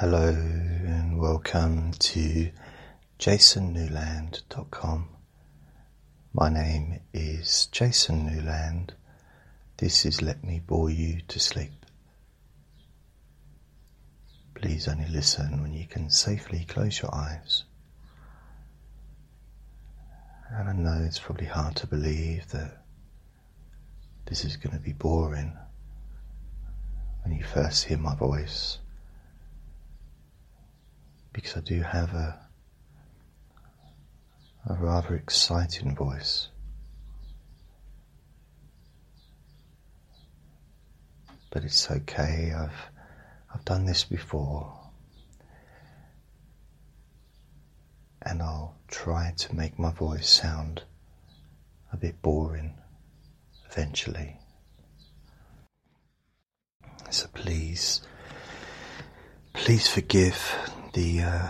Hello and welcome to jasonnewland.com. My name is Jason Newland. This is Let Me Bore You to Sleep. Please only listen when you can safely close your eyes. And I know it's probably hard to believe that this is going to be boring when you first hear my voice because I do have a a rather exciting voice. But it's okay. I've I've done this before. And I'll try to make my voice sound a bit boring eventually. So please, please forgive the uh,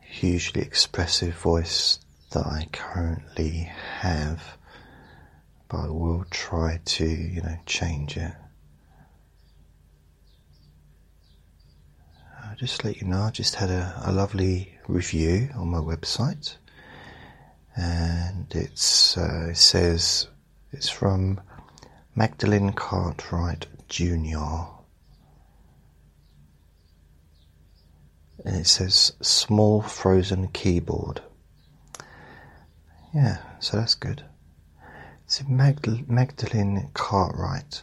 hugely expressive voice that I currently have, but I will try to, you know, change it. I'll just let you know, I just had a, a lovely review on my website, and it's uh, it says it's from Magdalene Cartwright Jr. and it says small frozen keyboard. Yeah, so that's good. It's Magdal- Magdalene Cartwright.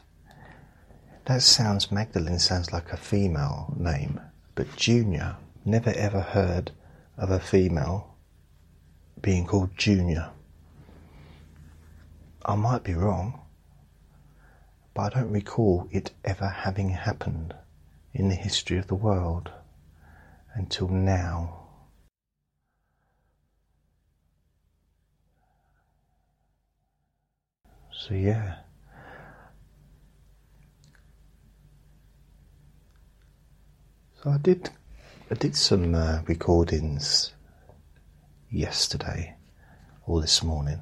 That sounds, Magdalene sounds like a female name, but Junior, never ever heard of a female being called Junior. I might be wrong, but I don't recall it ever having happened in the history of the world until now. So, yeah. So I did, I did some uh, recordings yesterday or this morning,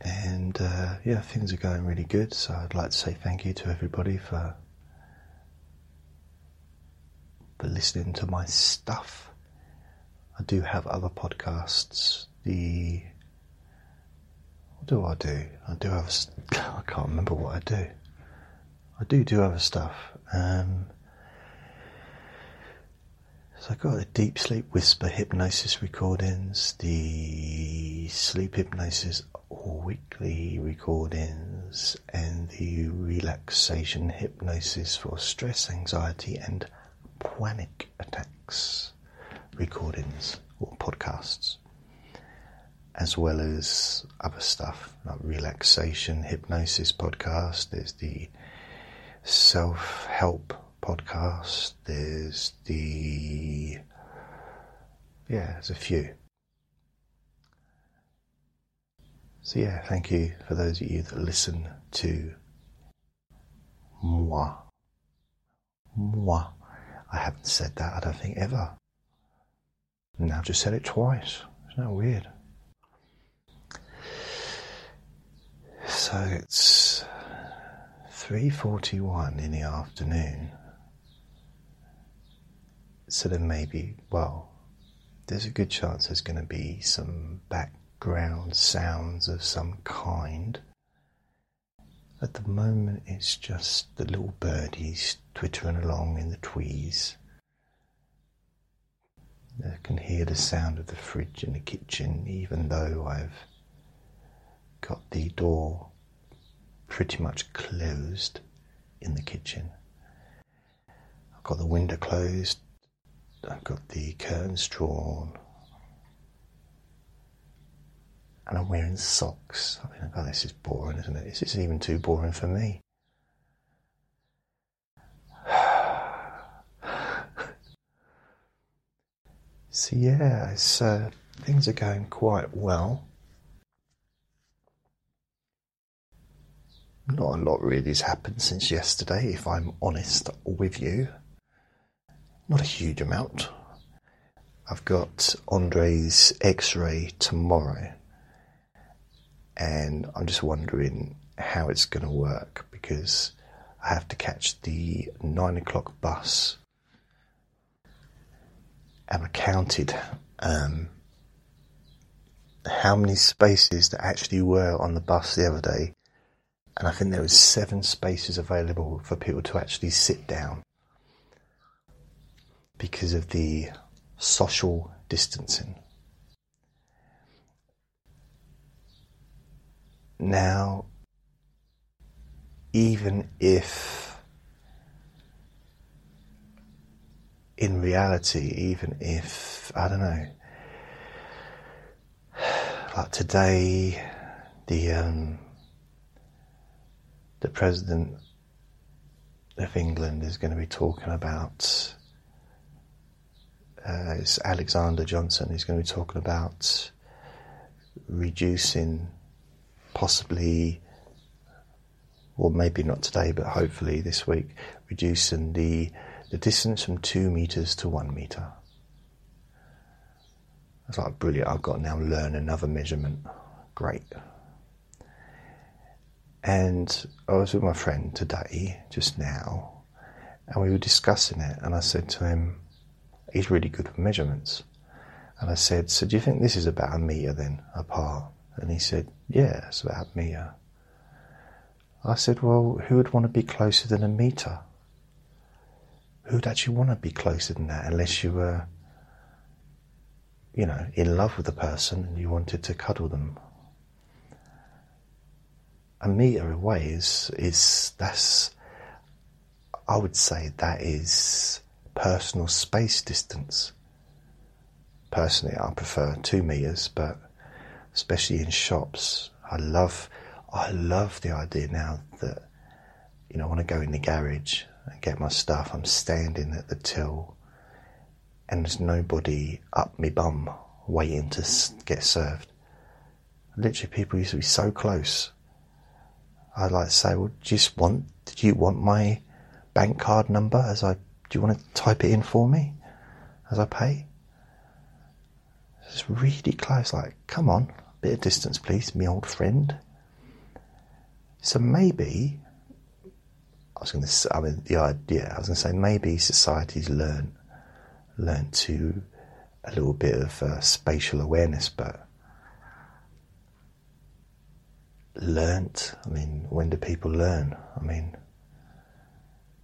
and uh, yeah, things are going really good. So I'd like to say thank you to everybody for for listening to my stuff. I do have other podcasts. The what do I do? I do have. I can't remember what I do. I do do other stuff. Um, so I got the deep sleep whisper hypnosis recordings, the sleep hypnosis weekly recordings, and the relaxation hypnosis for stress, anxiety, and panic attacks recordings or podcasts, as well as other stuff like relaxation, hypnosis podcast. There's the self help podcast. There's the yeah, there's a few. So yeah, thank you for those of you that listen to moi. Moi. I haven't said that, I don't think, ever. Now I've just said it twice. Isn't that weird? So it's 3.41 in the afternoon. So then maybe, well, there's a good chance there's going to be some background sounds of some kind. At the moment, it's just the little birdies twittering along in the trees. I can hear the sound of the fridge in the kitchen, even though I've got the door pretty much closed in the kitchen. I've got the window closed, I've got the curtains drawn, and I'm wearing socks. I mean, oh, this is boring, isn't it? This is even too boring for me. So yeah, uh, things are going quite well. Not a lot really has happened since yesterday, if I'm honest with you. Not a huge amount. I've got Andre's x ray tomorrow and I'm just wondering how it's going to work because I I have to catch the nine o'clock bus. And I counted um, how many spaces there actually were on the bus the other day, and I think there was seven spaces available for people to actually sit down because of the social distancing. Now, even if in reality, even if, I don't know, like today, the, um, the President of England is going to be talking about, uh, it's Alexander Johnson, he's going to be talking about reducing possibly, or maybe not today, but hopefully this week, reducing the, the distance from two meters to one meter. It's like brilliant. I've got to now learn another measurement. Great. And I was with my friend today, just now, and we were discussing it. And I said to him, he's really good with measurements. And I said, So do you think this is about a meter then apart? And he said, Yeah, it's about a metre. I said, Well, who would want to be closer than a metre? Who'd actually want to be closer than that unless you were, you know, in love with the person and you wanted to cuddle them? A metre away is, is that's, I would say that is personal space distance. Personally, I prefer two meters, but especially in shops. I love, I love the idea now that, you know, I want to go in the garage and get my stuff. I'm standing at the till, and there's nobody up my bum waiting to get served. Literally, people used to be so close. I'd like to say, well, do you want? Did you want my bank card number? As I, do you want to type it in for me as I pay? It's really close. Like, come on, a bit of distance, please, me old friend. So maybe, I was going to I mean, the idea, I was going to say maybe societies learn, learn to a little bit of uh, spatial awareness, but learnt, I mean, when do people learn? I mean,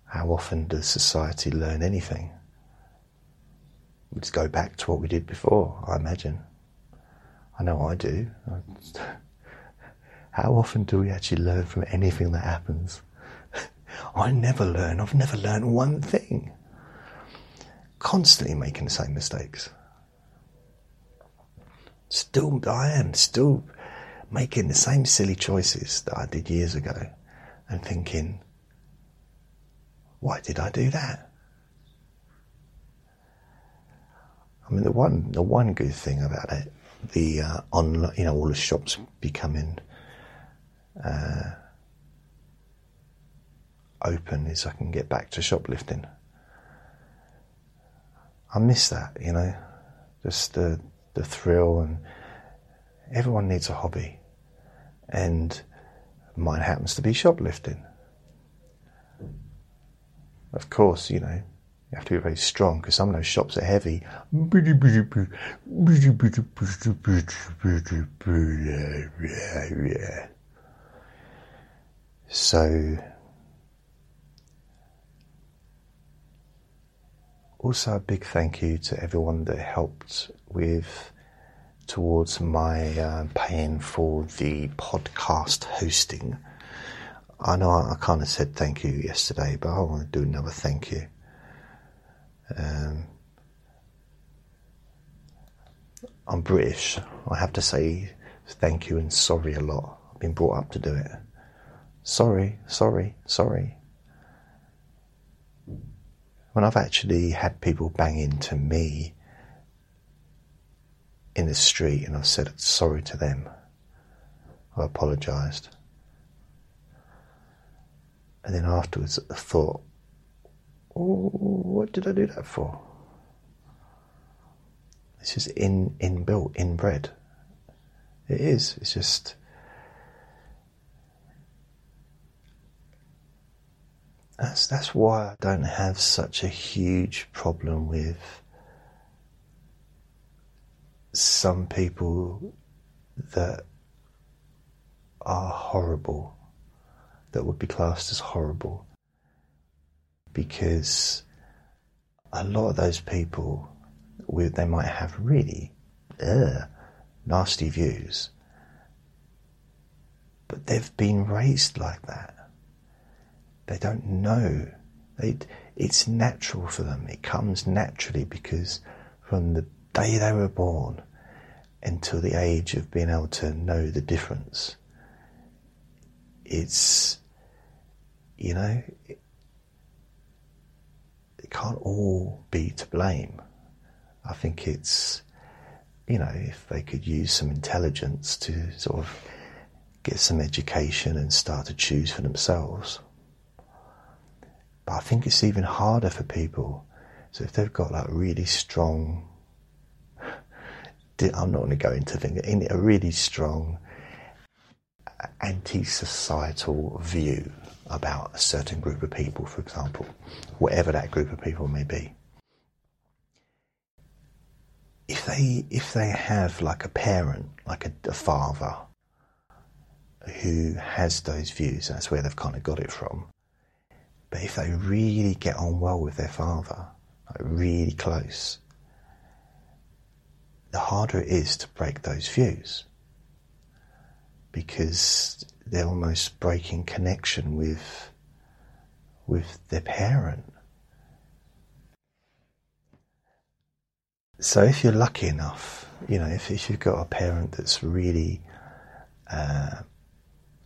how often does society learn anything? We just go back to what we did before, I imagine. I know I do. How often do we actually learn from anything that happens? I never learn. I've never learned one thing. Constantly making the same mistakes. Still, I am still making the same silly choices that I did years ago and thinking, why did I do that? I mean, the one, the one good thing about it the uh, on you know all the shops becoming uh, open is I can get back to shoplifting. I miss that, you know, just the the thrill and everyone needs a hobby, and mine happens to be shoplifting. Of course, you know, you have to be very strong because some of those shops are heavy. So, also a big thank you to everyone that helped with towards my uh, paying for the podcast hosting. I know I kind of said thank you yesterday, but I want to do another thank you. Um, I'm British. I have to say thank you and sorry a lot. I've been brought up to do it. Sorry, sorry, sorry. When I've actually had people bang into me in the street and I've said sorry to them, I apologised. And then afterwards I thought, oh, what did I do that for? This is in inbuilt, inbred. It is. It's just That's that's why I don't have such a huge problem with some people that are horrible, that would be classed as horrible, because a lot of those people, they might have really uh, nasty views, but they've been raised like that. They don't know. They, it's natural for them. It comes naturally because from the day they were born until the age of being able to know the difference, it's, you know, it, it can't all be to blame. I think it's, you know, if they could use some intelligence to sort of get some education and start to choose for themselves. But I think it's even harder for people. So if they've got like really strong, I'm not going to go into things, in a really strong anti-societal view about a certain group of people, for example, whatever that group of people may be. If they if they have like a parent, like a, a father, who has those views, that's where they've kind of got it from. But if they really get on well with their father, like really close, the harder it is to break those views because they're almost breaking connection with with their parent. So if you're lucky enough, you know, if, if you've got a parent that's really uh,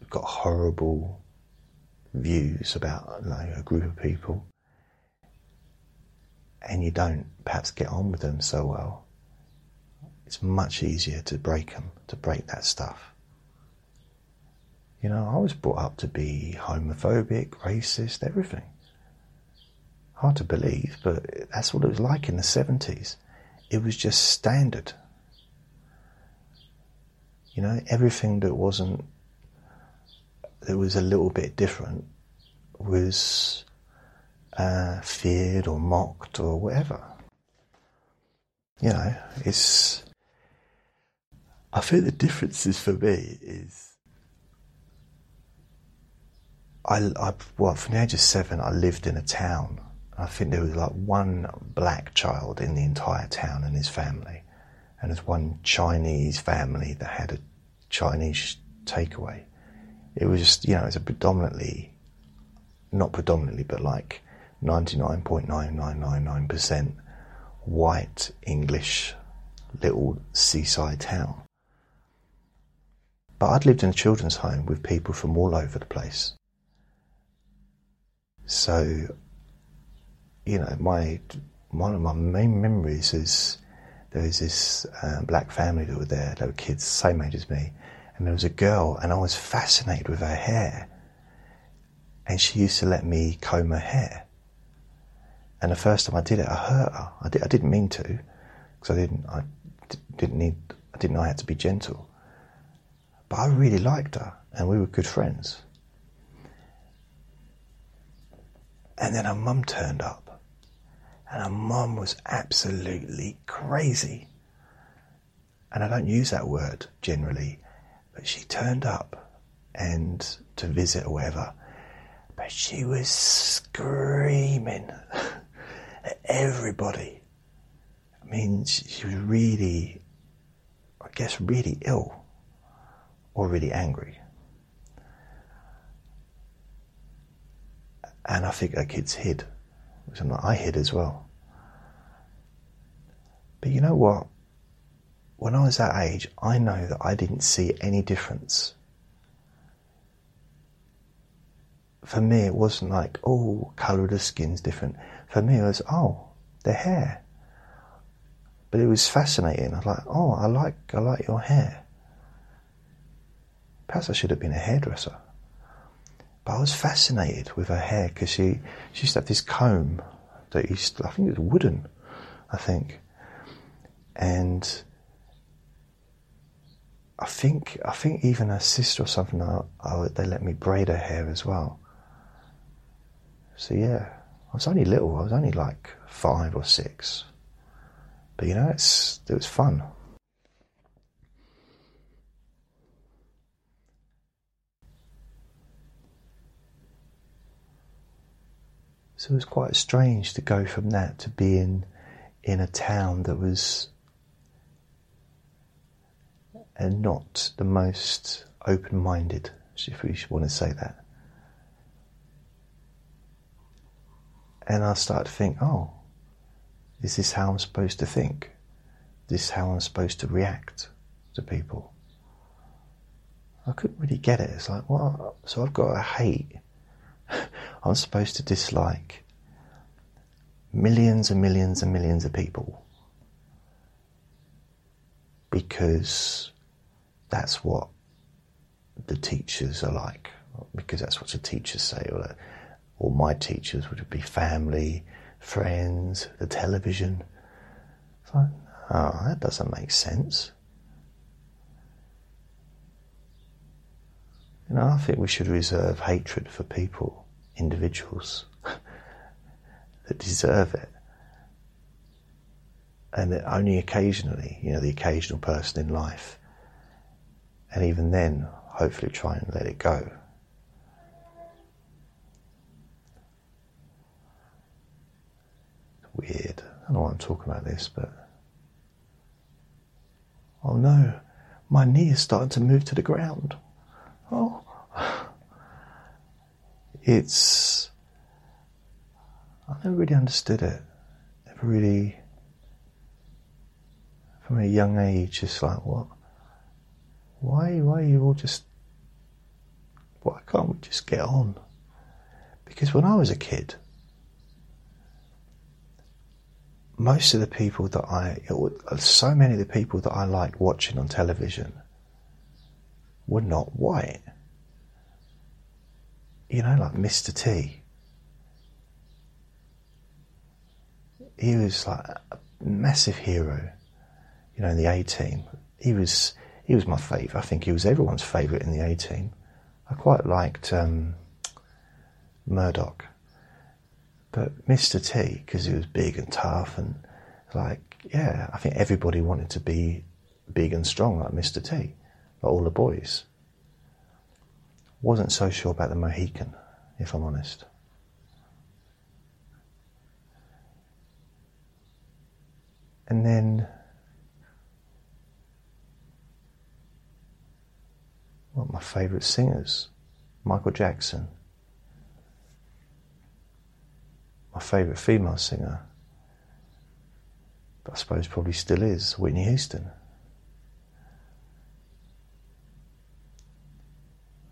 got horrible views about like, a group of people and you don't perhaps get on with them so well, it's much easier to break them, to break that stuff. You know, I was brought up to be homophobic, racist, everything. Hard to believe, but that's what it was like in the 70s. It was just standard. You know, everything that wasn't that was a little bit different was uh, feared or mocked or whatever. You know, it's. I think the differences for me is. I, I well, from the age of seven, I lived in a town. I think there was like one black child in the entire town and his family, and there's one Chinese family that had a Chinese takeaway it was just, you know, it's a predominantly, not predominantly, but like 99.9999% white English little seaside town. But I'd lived in a children's home with people from all over the place. So, you know, my one of my main memories is there was this uh, black family that were there. They were kids, same age as me, and there was a girl, and I was fascinated with her hair. And she used to let me comb her hair. And the first time I did it, I hurt her. I, did, I didn't mean to, because I didn't. I didn't need. I didn't know how to be gentle. But I really liked her, and we were good friends. And then her mum turned up, and her mum was absolutely crazy. And I don't use that word generally but she turned up and to visit or whatever. But she was screaming at everybody. I mean, she, she was really, I guess, really ill or really angry. And I think her kids hid. Which I hid as well. But you know what? When I was that age, I know that I didn't see any difference. For me, it wasn't like, oh, colour of the skin's different. For me, it was, oh, their hair. But it was fascinating. I was like, oh, I like, I like your hair. Perhaps I should have been a hairdresser. But I was fascinated with her hair because she, she used to have this comb that used, I think it was wooden, I think. And I think I think even her sister or something, I, I, they let me braid her hair as well. So yeah, I was only little. I was only like five or six, but you know, it's it was fun. So it was quite strange to go from that to being in a town that was and not the most open minded, if we want to say that. And I start to think, oh, is this how I'm supposed to think? Is this how I'm supposed to react to people? I couldn't really get it. It's like, well, so I've got to hate. I'm supposed to dislike millions and millions and millions of people because that's what the teachers are like, because that's what the teachers say, or, or my teachers would be family, friends, the television. It's like, oh, that doesn't make sense. You know, I think we should reserve hatred for people, individuals that deserve it. And that only occasionally, you know, the occasional person in life and even then, hopefully, try and let it go. Weird. I don't know why I'm talking about this, but. Oh no, my knee is starting to move to the ground. Oh. It's. I never really understood it. Never really. From a young age, it's like, what? Why, why are you all just. Why can't we just get on? Because when I was a kid, most of the people that I, so many of the people that I liked watching on television were not white. You know, like Mr. T. He was like a massive hero, you know, in the A team. He was he was my favourite. I think he was everyone's favourite in the A team. I quite liked um, Murdock, but Mr. T because he was big and tough and like yeah, I think everybody wanted to be big and strong like Mr. T, like all the boys. Wasn't so sure about the Mohican, if I'm honest. And then What my favourite singers? Michael Jackson. My favourite female singer, I suppose probably still is, Whitney Houston.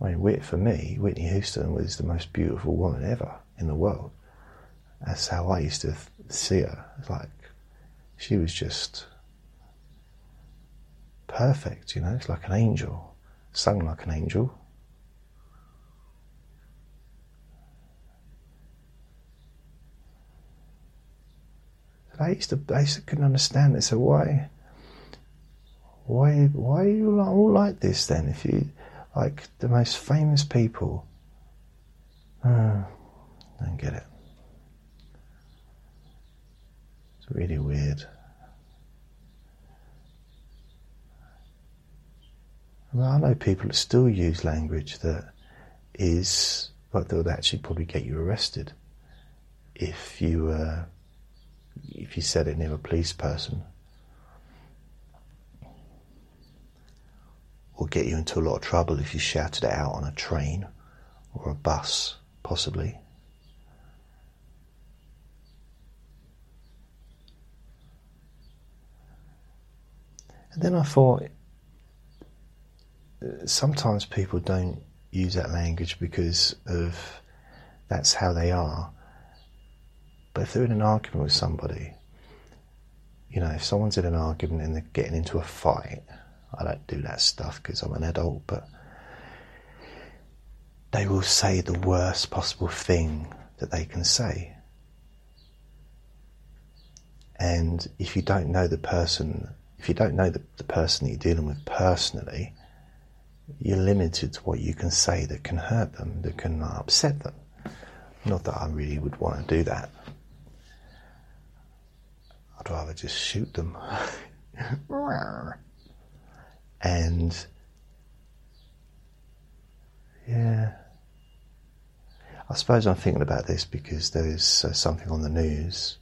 I mean, for me, Whitney Houston was the most beautiful woman ever in the world. That's how I used to see her. It's like she was just perfect, you know. It's like an angel sung like an angel. I used to, I used to couldn't understand it. So why, why, why are you all like this then? If you like the most famous people, uh, don't get it. It's really weird. I know people that still use language that is, like, that would actually probably get you arrested if you uh, if you said it near a police person, or get you into a lot of trouble if you shouted it out on a train or a bus, possibly. And then I thought sometimes people don't use that language because of that's how they are. But if they're in an argument with somebody, you know, if someone's in an argument and they're getting into a fight, I don't do that stuff because I'm an adult, but they will say the worst possible thing that they can say. And if you don't know the person, if you don't know the, the person that you're dealing with personally, you're limited to what you can say that can hurt them, that can upset them. Not that I really would want to do that. I'd rather just shoot them. and yeah, I suppose I'm thinking about this because there's uh, something on the news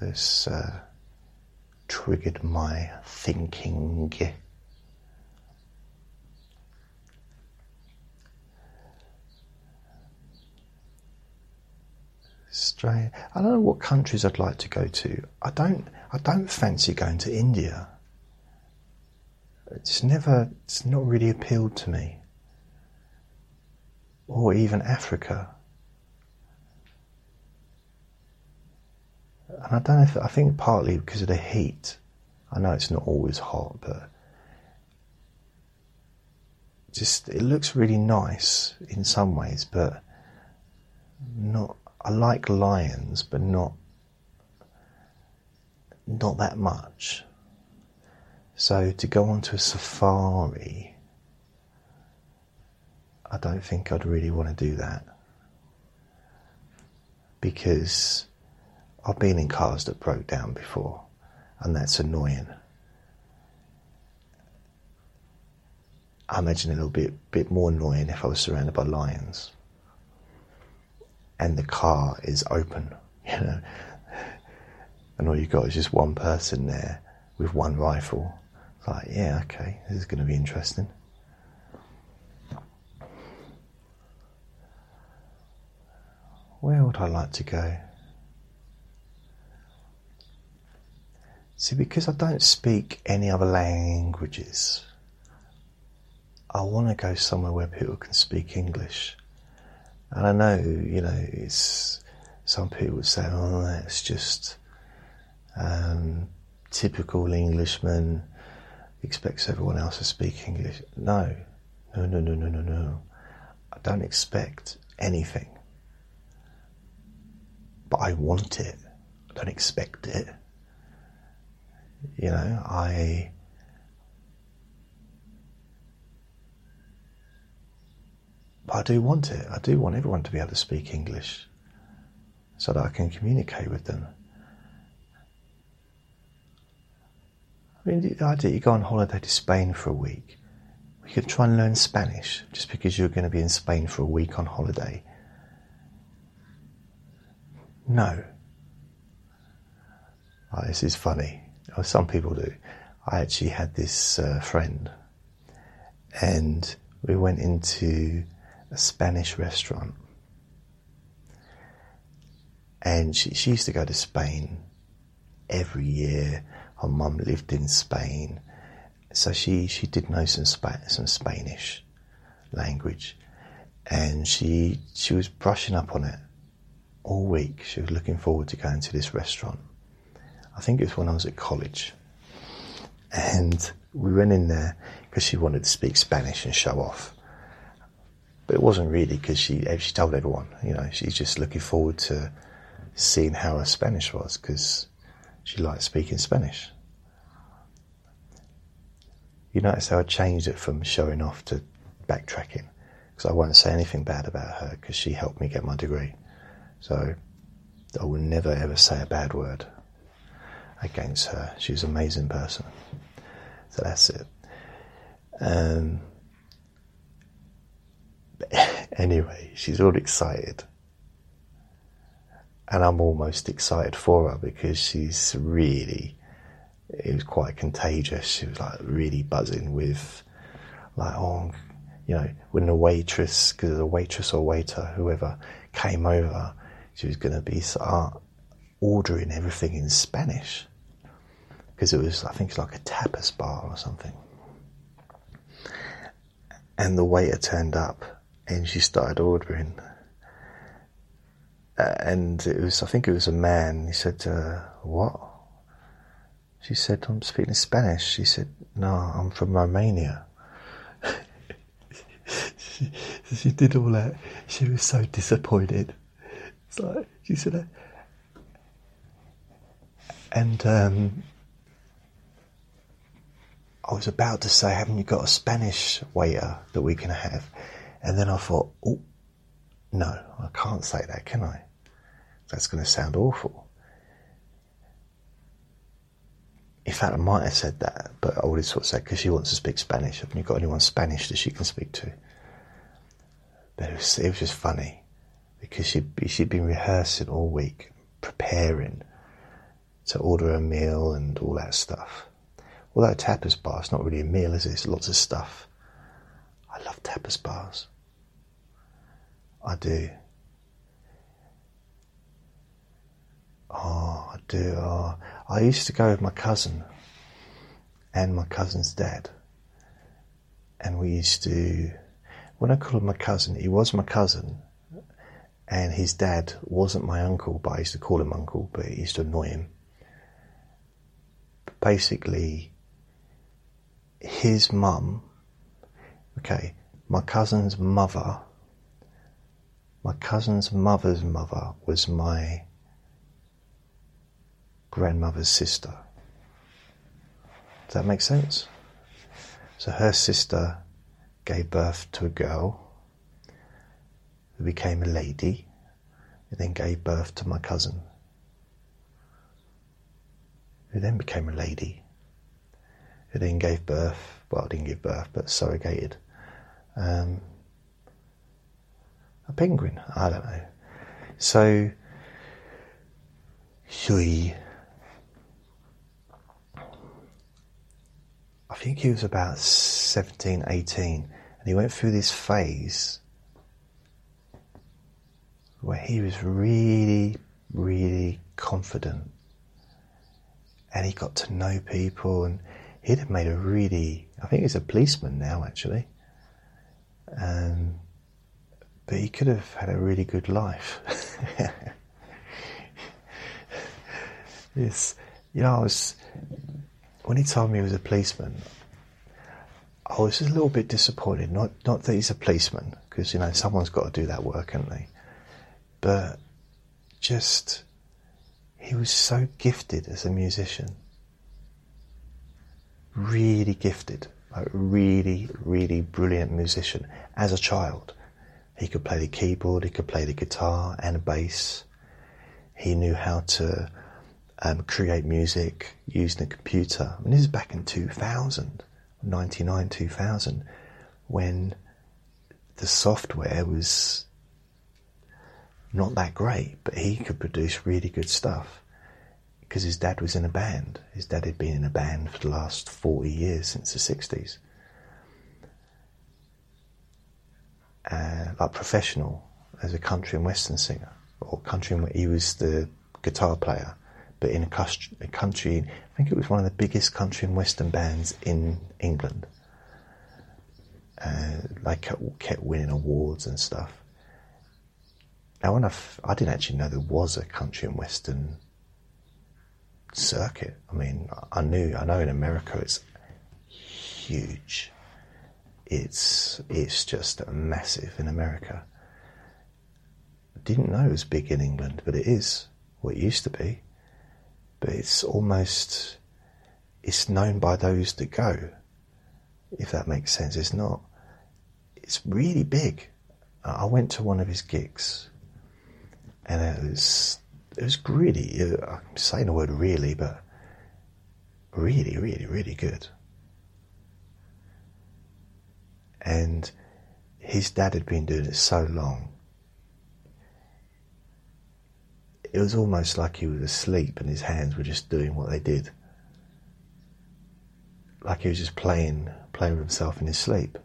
that's uh, triggered my thinking. Strange. I don't know what countries I'd like to go to. I don't. I don't fancy going to India. It's never. It's not really appealed to me. Or even Africa. And I don't know if I think partly because of the heat. I know it's not always hot, but just it looks really nice in some ways, but not I like lions, but not not that much. So to go onto a safari, I don't think I'd really want to do that because I've been in cars that broke down before, and that's annoying. I imagine it'll be a bit more annoying if I was surrounded by lions and the car is open, you know, and all you've got is just one person there with one rifle. It's like, yeah, okay, this is going to be interesting. Where would I like to go? See, because I don't speak any other languages, I want to go somewhere where people can speak English. And I know, you know, it's some people would say, "Oh, that's just um, typical Englishman expects everyone else to speak English." No, no, no, no, no, no, no. I don't expect anything, but I want it. I don't expect it. You know, I But I do want it. I do want everyone to be able to speak English so that I can communicate with them. I mean, the idea you go on holiday to Spain for a week, we could try and learn Spanish just because you're going to be in Spain for a week on holiday. No. Oh, this is funny. Oh, some people do. I actually had this uh, friend, and we went into a Spanish restaurant. And she, she used to go to Spain every year. Her mum lived in Spain. So she, she did know some, some Spanish language. And she, she was brushing up on it all week. She was looking forward to going to this restaurant. I think it was when I was at college. And we went in there because she wanted to speak Spanish and show off. But it wasn't really because she she told everyone, you know, she's just looking forward to seeing how her Spanish was because she liked speaking Spanish. You notice how I changed it from showing off to backtracking because I won't say anything bad about her because she helped me get my degree. So I will never ever say a bad word against her. She's an amazing person. So that's it. Um, anyway, she's all excited. And I'm almost excited for her because she's really, it was quite contagious. She was like really buzzing with, like, oh, you know, when a waitress, because a waitress or waiter, whoever came over, she was going to be uh, ordering everything in Spanish. Because it was, I think it's like a tapas bar or something. And the waiter turned up and she started ordering. Uh, and it was, I think it was a man. He said, uh, "What?" She said, "I'm speaking Spanish." She said, "No, I'm from Romania." she, she did all that. She was so disappointed. It's like she said, and um, I was about to say, "Haven't you got a Spanish waiter that we can have?" And then I thought, oh, No, I can't say that, can I? That's going to sound awful. In fact, I might have said that, but I would have sort of said because she wants to speak Spanish. Haven't you got anyone Spanish that she can speak to? But it was, it was just funny because she'd, she'd been rehearsing all week, preparing to order a meal and all that stuff. Although tapas bar, it's not really a meal, is it? It's lots of stuff. I love tapas bars. I do. Oh, I do. Oh, I used to go with my cousin and my cousin's dad. And we used to, when I called him my cousin, he was my cousin, and his dad wasn't my uncle, but I used to call him uncle, but it used to annoy him. But basically, his mum, okay, my cousin's mother, my cousin's mother's mother was my grandmother's sister. Does that make sense? So her sister gave birth to a girl who became a lady and then gave birth to my cousin, who then became a lady, who then gave birth, well, didn't give birth, but surrogated um, a penguin. I don't know. So, Shui, I think he was about 17, 18, and he went through this phase where he was really, really confident and he got to know people and he'd have made a really, I think he's a policeman now actually. Um, but he could have had a really good life. yes, you know, I was when he told me he was a policeman. I was just a little bit disappointed. Not not that he's a policeman, because you know someone's got to do that work, haven't they? But just he was so gifted as a musician. Really gifted, like really, really brilliant musician as a child. He could play the keyboard, he could play the guitar and bass. He knew how to um, create music using a computer. I mean, this is back in 2000, 99, 2000, when the software was not that great, but he could produce really good stuff because his dad was in a band. His dad had been in a band for the last 40 years since the 60s. uh, like professional as a country and western singer, or country and he was the guitar player, but in a, country, I think it was one of the biggest country and western bands in England. Uh, like kept winning awards and stuff. Now, when I, f- I didn't actually know there was a country and western circuit. I mean, I knew, I know in America it's huge it's it's just massive in America. Didn't know it was big in England, but it is what it used to be. But it's almost it's known by those that go, if that makes sense. It's not. It's really big. I went to one of his gigs, and it was it was really. Uh, I'm saying the word really, but really, really, really good. And his dad had been doing it so long. It was almost like he was asleep and his hands were just doing what they did. Like he was just playing, playing with himself in his sleep,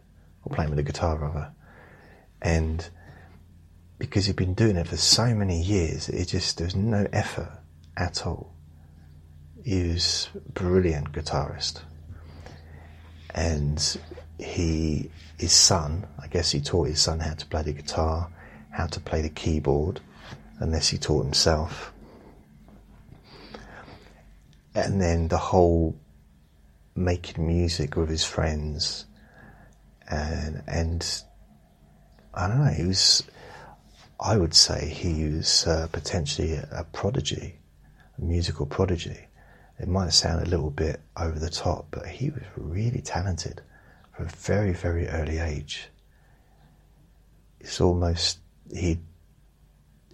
or playing with a guitar rather. And because he'd been doing it for so many years, it just there was no effort at all. He was brilliant guitarist, and he his son, I guess he taught his son how to play the guitar, how to play the keyboard, unless he taught himself. And then the whole making music with his friends, and and I don't know, he was. I would say he was uh, potentially a, prodigy, a musical prodigy. It might sound a little bit over the top, but he was really talented from a very, very early age. It's almost he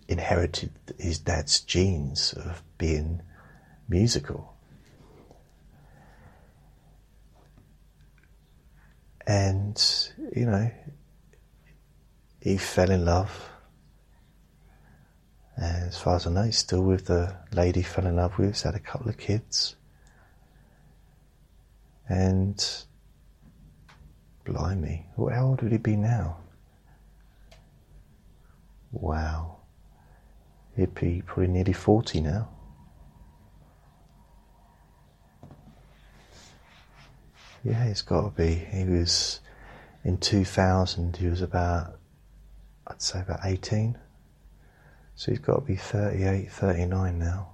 inherited his dad's genes of being musical. And, you know, he fell in love. As far as I know, he's still with the lady he fell in love with, he's had a couple of kids. And blimey, how old would he be now? Wow. He'd be probably nearly 40 now. Yeah, he's got to be. He was in 2000, he was about, I'd say about 18. So he's got to be 38, 39 now.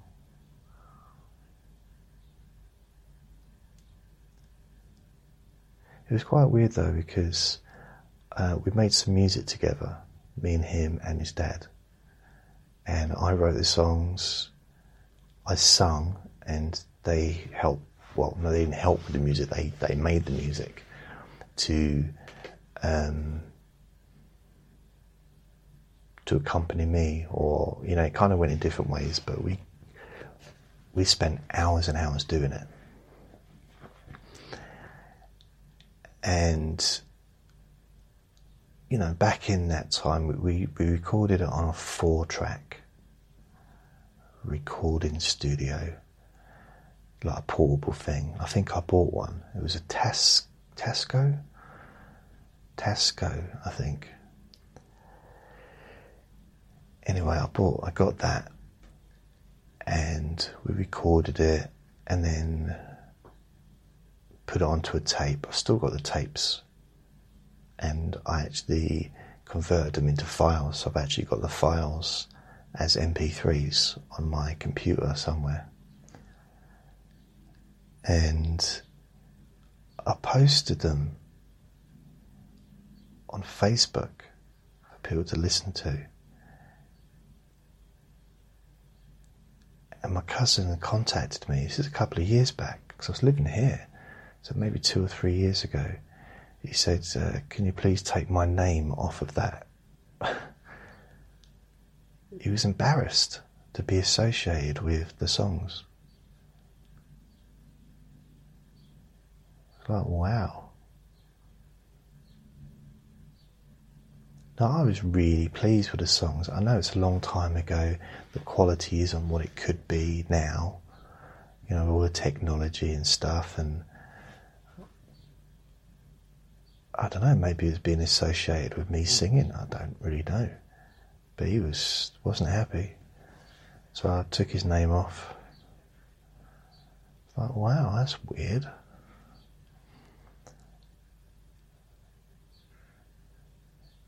It was quite weird though because uh, we made some music together, me and him and his dad. And I wrote the songs, I sung, and they helped. Well, no, they didn't help with the music. They they made the music to um, to accompany me, or you know, it kind of went in different ways. But we we spent hours and hours doing it. And you know, back in that time, we, we recorded it on a four track recording studio, like a portable thing. I think I bought one. It was a Tes- Tesco? Tesco, I think. Anyway, I bought, I got that and we recorded it and then put it onto a tape. I've still got the tapes, and I actually converted them into files. So I've actually got the files as MP3s on my computer somewhere, and I posted them on Facebook for people to listen to. And my cousin contacted me. This is a couple of years back because I was living here so maybe two or three years ago, he said, uh, Can you please take my name off of that? he was embarrassed to be associated with the songs. Like, wow. Now, I was really pleased with the songs. I know it's a long time ago, the quality isn't what it could be now, you know, all the technology and stuff, and I don't know, maybe was being associated with me singing, I don't really know. But he was wasn't happy. So I took his name off. Thought, wow, that's weird.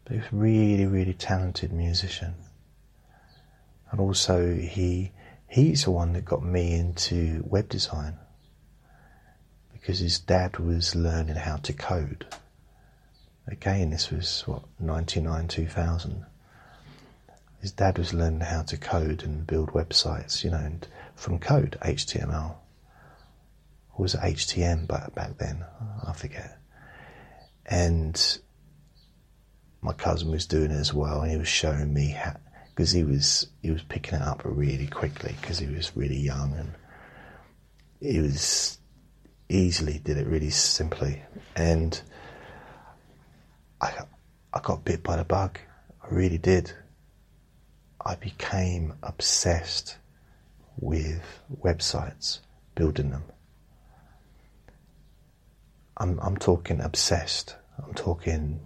But he was a really, really talented musician. And also he he's the one that got me into web design. Because his dad was learning how to code. Again, this was what, 99, 2000. His dad was learning how to code and build websites, you know, and from code, HTML. Or was it HTM back, back then? I forget. And my cousin was doing it as well, and he was showing me how, because he was he was picking it up really quickly because he was really young and he was easily did it really simply and I, I got bit by the bug. I really did. I became obsessed with websites, building them. I'm, I'm talking obsessed. I'm talking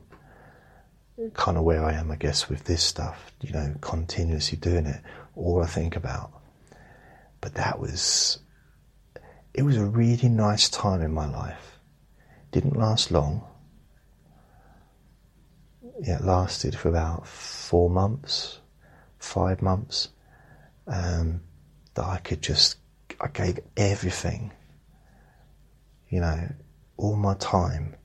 kind of where I am, I guess, with this stuff, you know, continuously doing it, all I think about. But that was, it was a really nice time in my life. Didn't last long, yeah, it lasted for about four months, five months. Um, that I could just, I gave everything, you know, all my time,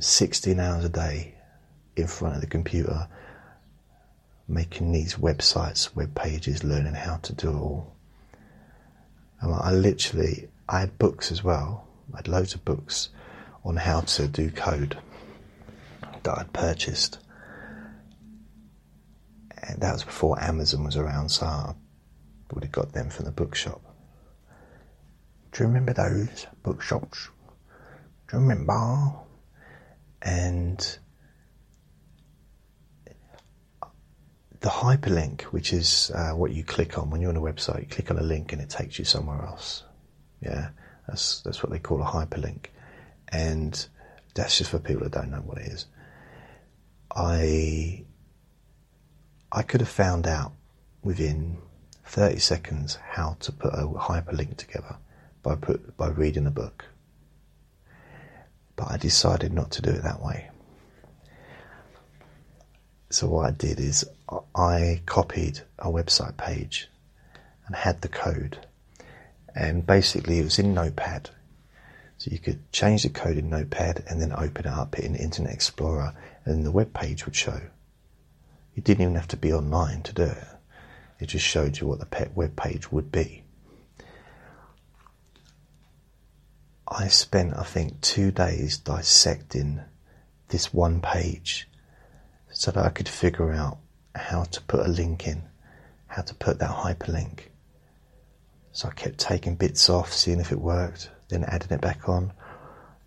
16 hours a day in front of the computer, making these websites, web pages, learning how to do it all. And I literally, I had books as well. I had loads of books on how to do code that I'd purchased. And that was before Amazon was around, so I would have got them from the bookshop. Do you remember those bookshops? Do you remember? And the hyperlink, which is uh, what you click on when you're on a website, you click on a link and it takes you somewhere else. Yeah, that's that's what they call a hyperlink, and that's just for people that don't know what it is. I I could have found out within 30 seconds how to put a hyperlink together by put, by reading a book, but I decided not to do it that way. So what I did is I copied a website page and had the code, and basically it was in Notepad. So you could change the code in Notepad and then open it up in Internet Explorer, and the web page would show. You didn't even have to be online to do it. It just showed you what the web page would be. I spent, I think, two days dissecting this one page so that I could figure out how to put a link in, how to put that hyperlink. So I kept taking bits off, seeing if it worked, then adding it back on,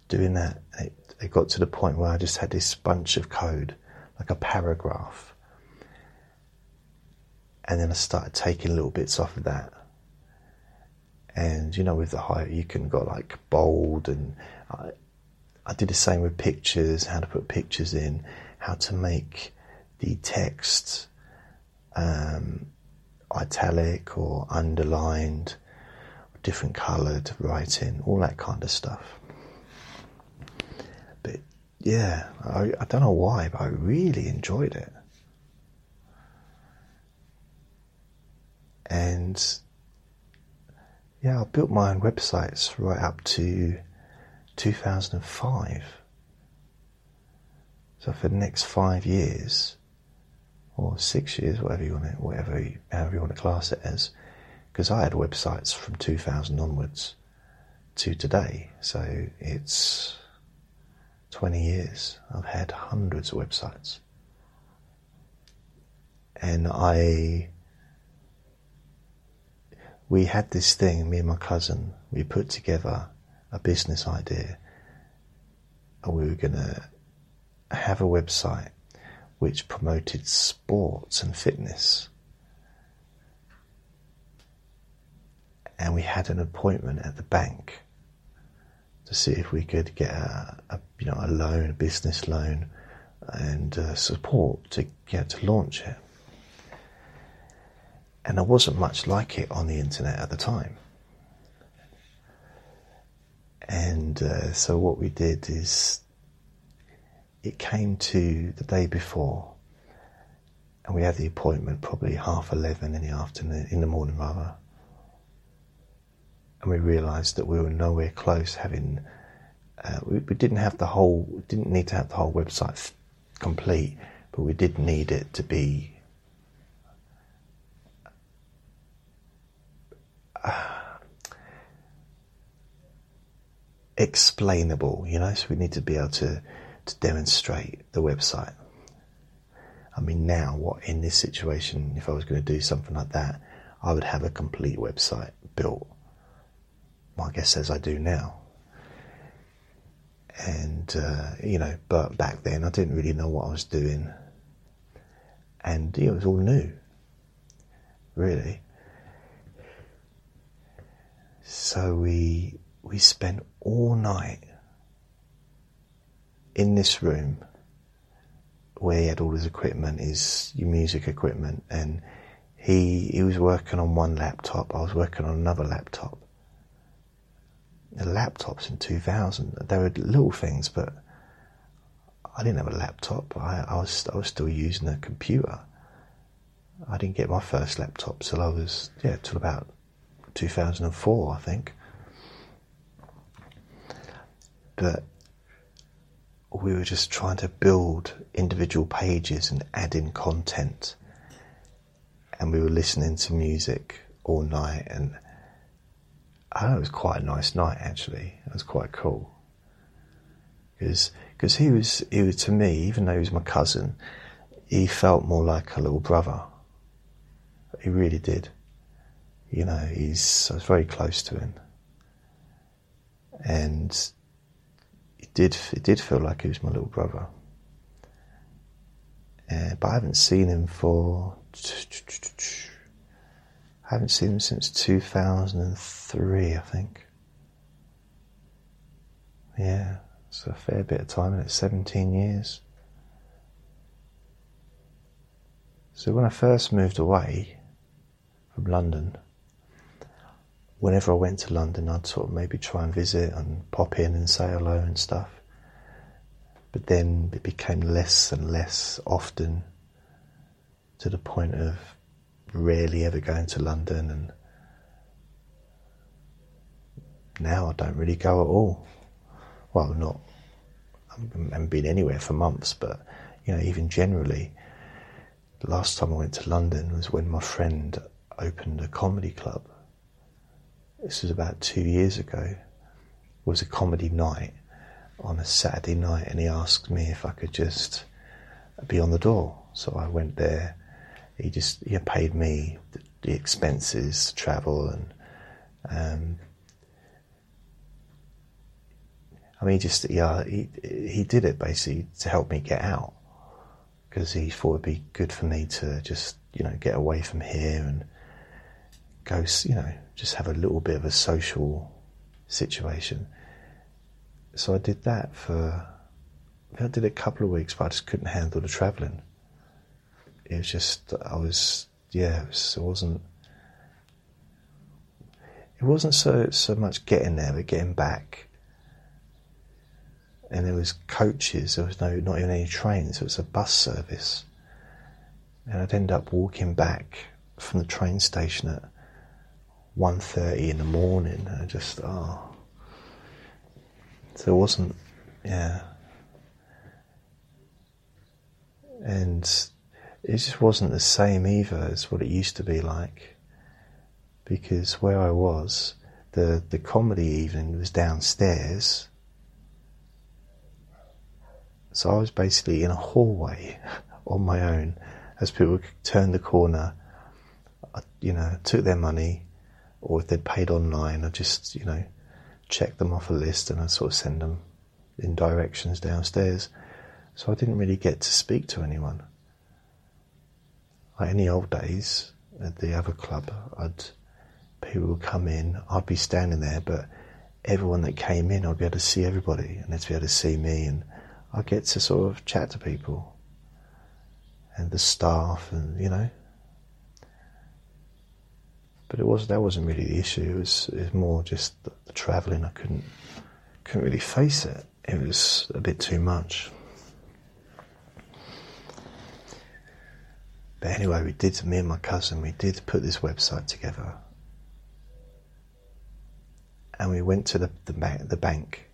doing that. It, it got to the point where I just had this bunch of code, like a paragraph. And then I started taking little bits off of that. And you know, with the height, you can go like bold, and I, I did the same with pictures, how to put pictures in how to make the text um, italic or underlined, different coloured writing, all that kind of stuff. But yeah, I, I don't know why, but I really enjoyed it. And yeah, I built my own websites right up to 2005. So for the next five years, or six years, whatever you want to, whatever you, however you want to class it as, because I had websites from 2000 onwards to today. So it's 20 years. I've had hundreds of websites. And I, we had this thing, me and my cousin, we put together a business idea and we were going to have a website which promoted sports and fitness. And we had an appointment at the bank to see if we could get a, a you know a loan, a business loan, and uh, support to get to launch it. And there wasn't much like it on the internet at the time. And uh, so what we did is it came to the day before, and we had the appointment probably half eleven in the afternoon, in the morning rather, and we realised that we were nowhere close having. Uh, we, we, didn't have the whole, didn't need to have the whole website complete, but we did need it to be. explainable, you know, so we need to be able to to demonstrate the website. I mean, now, what in this situation, if I was going to do something like that, I would have a complete website built, I guess as I do now. And, uh, you know, but back then I didn't really know what I was doing. And it was all new, really. So we we spent all night in this room where he had all his equipment, his music equipment, and he he was working on one laptop. I was working on another laptop. The laptops in 2000, they were little things, but I didn't have a laptop. I, I was I was still using a computer. I didn't get my first laptop till I was yeah till about 2004, I think. But we were just trying to build individual pages and add in content. And we were listening to music all night, and I know it was quite a nice night actually. It was quite cool because because he was he was to me, even though he was my cousin, he felt more like a little brother. He really did. You know, he's I was very close to him, and it did it did feel like he was my little brother. Uh, but I haven't seen him for I haven't seen him since 2003, I think. Yeah, it's a fair bit of time, and it's 17 years. So when I first moved away from London, whenever I went to London, I'd sort of maybe try and visit and pop in and say hello and stuff. But then it became less and less often to the point of rarely ever going to London, and now I don't really go at all. Well, not I haven't been anywhere for months, but you know, even generally, the last time I went to London was when my friend opened a comedy club. This was about two years ago. Was a comedy night on a Saturday night, and he asked me if I could just be on the door. So I went there he just he paid me the, the expenses, travel, and um, I mean, he just yeah, he he did it basically to help me get out because he thought it'd be good for me to just you know get away from here and go you know just have a little bit of a social situation. So I did that for I did a couple of weeks, but I just couldn't handle the travelling it was just I was yeah it, was, it wasn't it wasn't so so much getting there but getting back. And there was coaches there was no not even any trains it was a bus service. And I'd end up walking back from the train station at 1.30 in the morning I just oh so it wasn't yeah and it just wasn't the same either as what it used to be like. Because where I was, the, the comedy evening was downstairs. So I was basically in a hallway on my own as people turned the corner. I, you know, took their money, or if they'd paid online, I just, you know, checked them off a list and I sort of send them in directions downstairs. So I didn't really get to speak to anyone like in the old days at the other club, I'd people would come in, I'd be standing there, but everyone that came in, I'd be able to see everybody, and they'd be able to see me, and I'd get to sort of chat to people and the staff, and you know. But it was that wasn't really the issue. It was, it was more just the, the travelling. I couldn't couldn't really face it. It was a bit too much. But anyway, we did, me and my cousin, we did put this website together. And we went to the, the, the bank.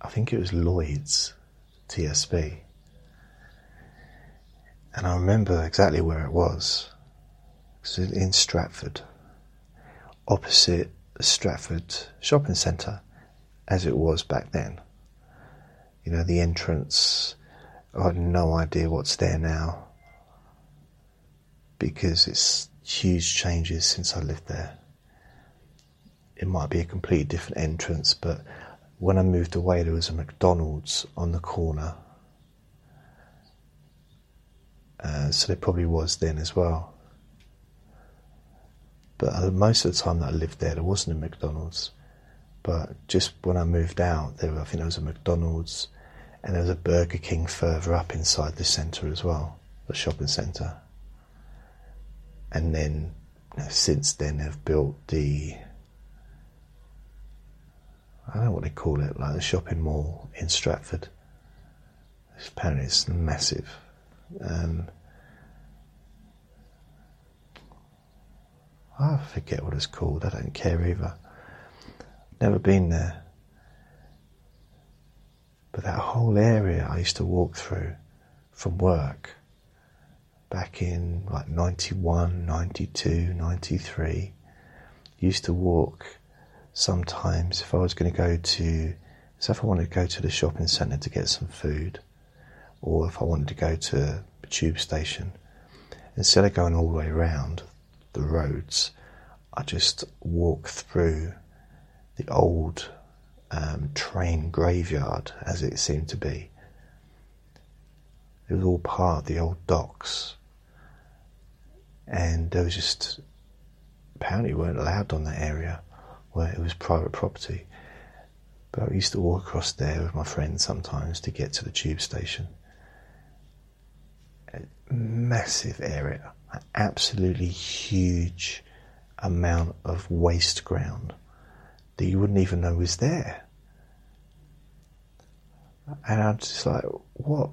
I think it was Lloyd's TSB. And I remember exactly where it was. In Stratford, opposite Stratford shopping centre, as it was back then. You know, the entrance, I had no idea what's there now because it's huge changes since I lived there. It might be a completely different entrance, but when I moved away, there was a McDonald's on the corner. Uh, so there probably was then as well. But uh, most of the time that I lived there, there wasn't a McDonald's. But just when I moved out, there I think there was a McDonald's, and there was a Burger King further up inside the centre as well, the shopping centre and then since then they've built the I don't know what they call it, like the shopping mall in Stratford. Apparently, it's massive. Um, I forget what it's called. I don't care either. Never been there. But that whole area I used to walk through from work back in like 91, 92, 93. Used to walk sometimes if I was going to go to, so if I wanted to go to the shopping centre to get some food, or if I wanted to go to a tube station, instead of going all the way around the roads, I just walk through the old um, train graveyard, as it seemed to be. It was all part of the old docks, and there was just apparently weren't allowed on that area where it was private property. But I used to walk across there with my friends sometimes to get to the tube station. A massive area, an absolutely huge amount of waste ground that you wouldn't even know was there. And I'm just like, what?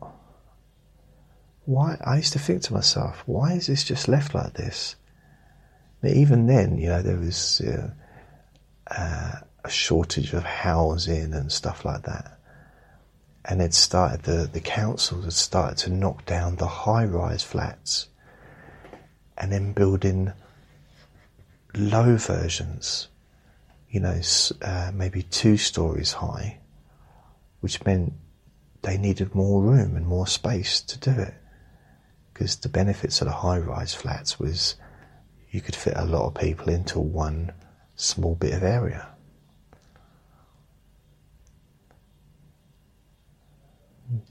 Why? I used to think to myself, why is this just left like this? But even then, you know, there was uh, uh, a shortage of housing and stuff like that. And it started, the, the councils had started to knock down the high rise flats and then building low versions, you know, uh, maybe two stories high, which meant they needed more room and more space to do it. Because the benefits of the high rise flats was you could fit a lot of people into one small bit of area.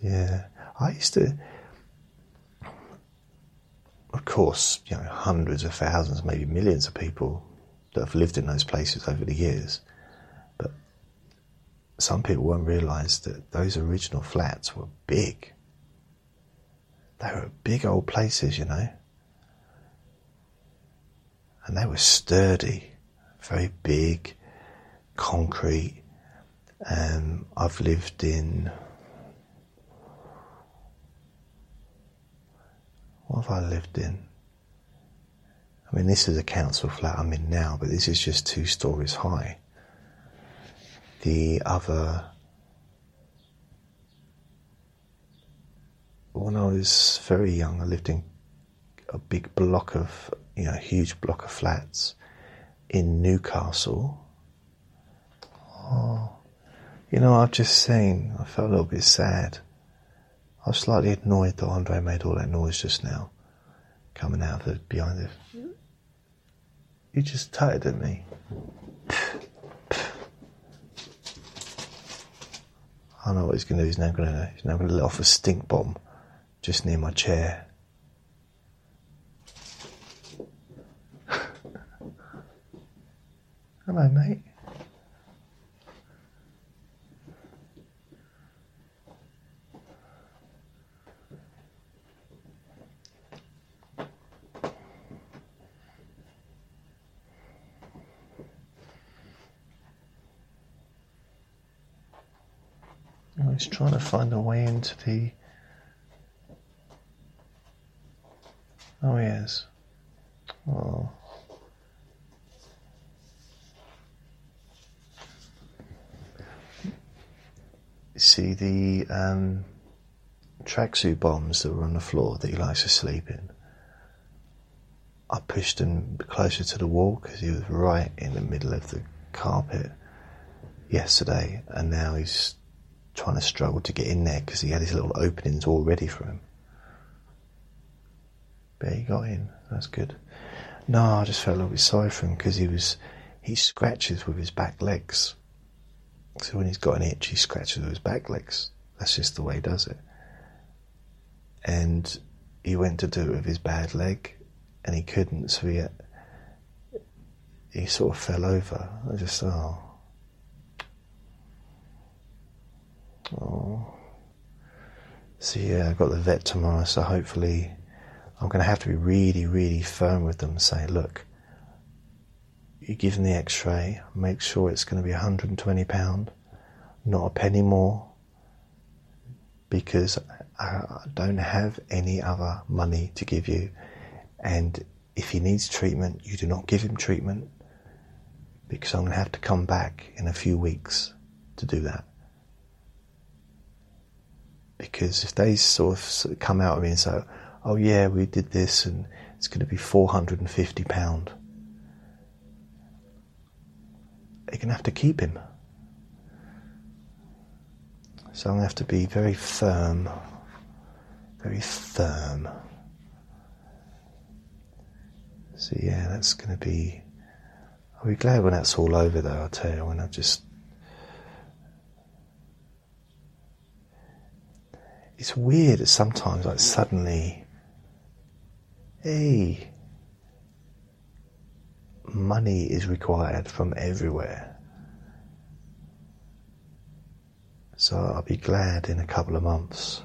Yeah, I used to, of course, you know, hundreds of thousands, maybe millions of people that have lived in those places over the years. But some people won't realise that those original flats were big. They were big old places, you know. And they were sturdy, very big, concrete. And I've lived in What have I lived in? I mean, this is a council flat I'm in now, but this is just two stories high. The other, when I was very young, I lived in a big block of, you know, huge block of flats in Newcastle. Oh, you know, I've just seen, I felt a little bit sad. I was slightly annoyed that Andre made all that noise just now, coming out of the, behind it. He just tutted at me. I know what he's going to do. He's now going to he's now going to let off a stink bomb just near my chair. Hello, mate. He's trying to find a way into the. Oh, he is. Oh. See the um, tracksuit bombs that were on the floor that he likes to sleep in. I pushed him closer to the wall because he was right in the middle of the carpet yesterday, and now he's trying to struggle to get in there because he had his little openings all ready for him. But he got in. That's good. No, I just felt a little bit sorry for him because he was he scratches with his back legs. So when he's got an itch, he scratches with his back legs. That's just the way he does it. And he went to do it with his bad leg, and he couldn't. So he he sort of fell over. I just oh Oh. So yeah, I've got the vet tomorrow, so hopefully I'm going to have to be really, really firm with them and say, look, you give them the x-ray, make sure it's going to be £120, not a penny more, because I don't have any other money to give you. And if he needs treatment, you do not give him treatment, because I'm going to have to come back in a few weeks to do that because if they sort of come out of me and say, "Oh yeah, we did this and it's going to be four hundred and fifty pound," they're going to have to keep him. So I'm going to have to be very firm very firm. So yeah, that's going to be. I'll be glad when that's all over, though. I'll tell you when I just. It's weird. That sometimes, like suddenly, hey, money is required from everywhere. So I'll be glad in a couple of months.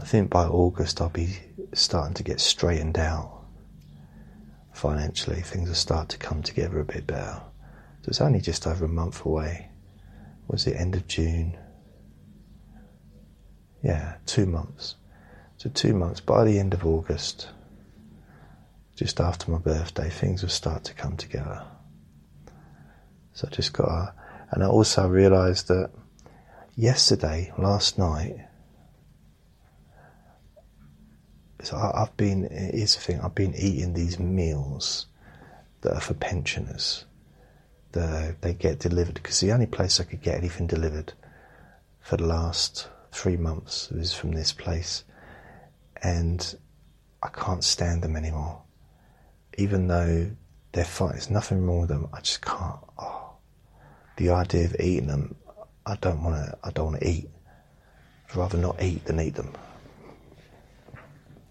I think by August I'll be starting to get straightened out financially. Things will start to come together a bit better. So it's only just over a month away. Was it end of June? Yeah, two months. So two months. By the end of August, just after my birthday, things will start to come together. So I just got to, and I also realised that yesterday, last night, so I, have been, here's the thing, I've been eating these meals that are for pensioners. The, they get delivered because the only place I could get anything delivered for the last three months is from this place, and I can't stand them anymore even though they're fine, there's nothing wrong with them. I just can't. Oh, the idea of eating them, I don't want to. I don't want to eat. I'd rather not eat than eat them.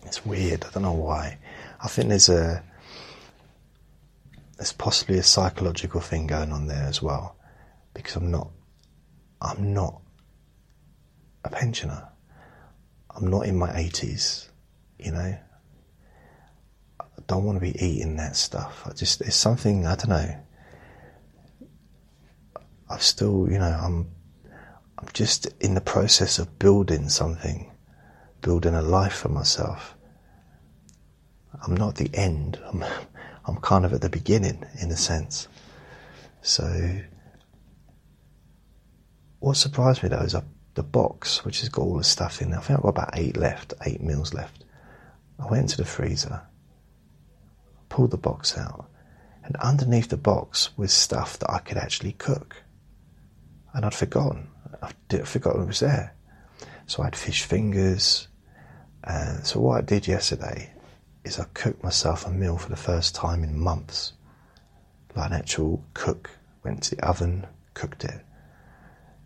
It's weird. I don't know why. I think there's a there's possibly a psychological thing going on there as well, because I'm not. I'm not a pensioner. I'm not in my 80s, you know I don't want to be eating that stuff. I just it's something I don't know. I've still, you know, I'm I'm just in the process of building something, building a life for myself. I'm not the end. I'm I'm kind of at the beginning in a sense. So what surprised me though is the box, which has got all the stuff in there. I think I've got about eight left, eight meals left. I went to the freezer pulled the box out, and underneath the box was stuff that I could actually cook. And I'd forgotten. I'd forgotten it was there. So I had fish fingers. And so what I did yesterday is I cooked myself a meal for the first time in months. Like an actual cook. Went to the oven, cooked it.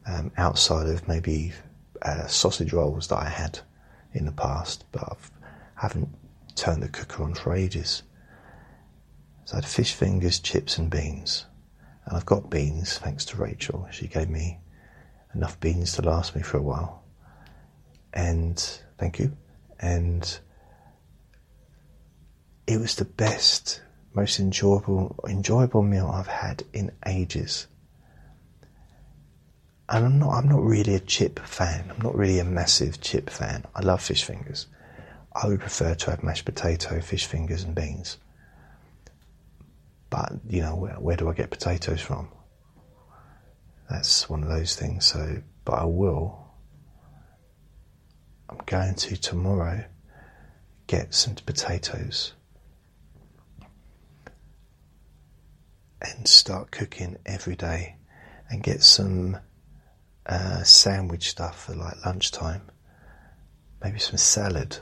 Um, outside of maybe uh, sausage rolls that I had in the past, but I haven't turned the cooker on for ages. So I had fish fingers, chips, and beans. And I've got beans thanks to Rachel. She gave me enough beans to last me for a while. And thank you. And it was the best, most enjoyable, enjoyable meal I've had in ages. And I'm not, I'm not really a chip fan. I'm not really a massive chip fan. I love fish fingers. I would prefer to have mashed potato, fish fingers, and beans. But, you know, where, where do I get potatoes from? That's one of those things. So, but I will. I'm going to tomorrow get some potatoes and start cooking every day and get some uh, sandwich stuff for like lunchtime. Maybe some salad.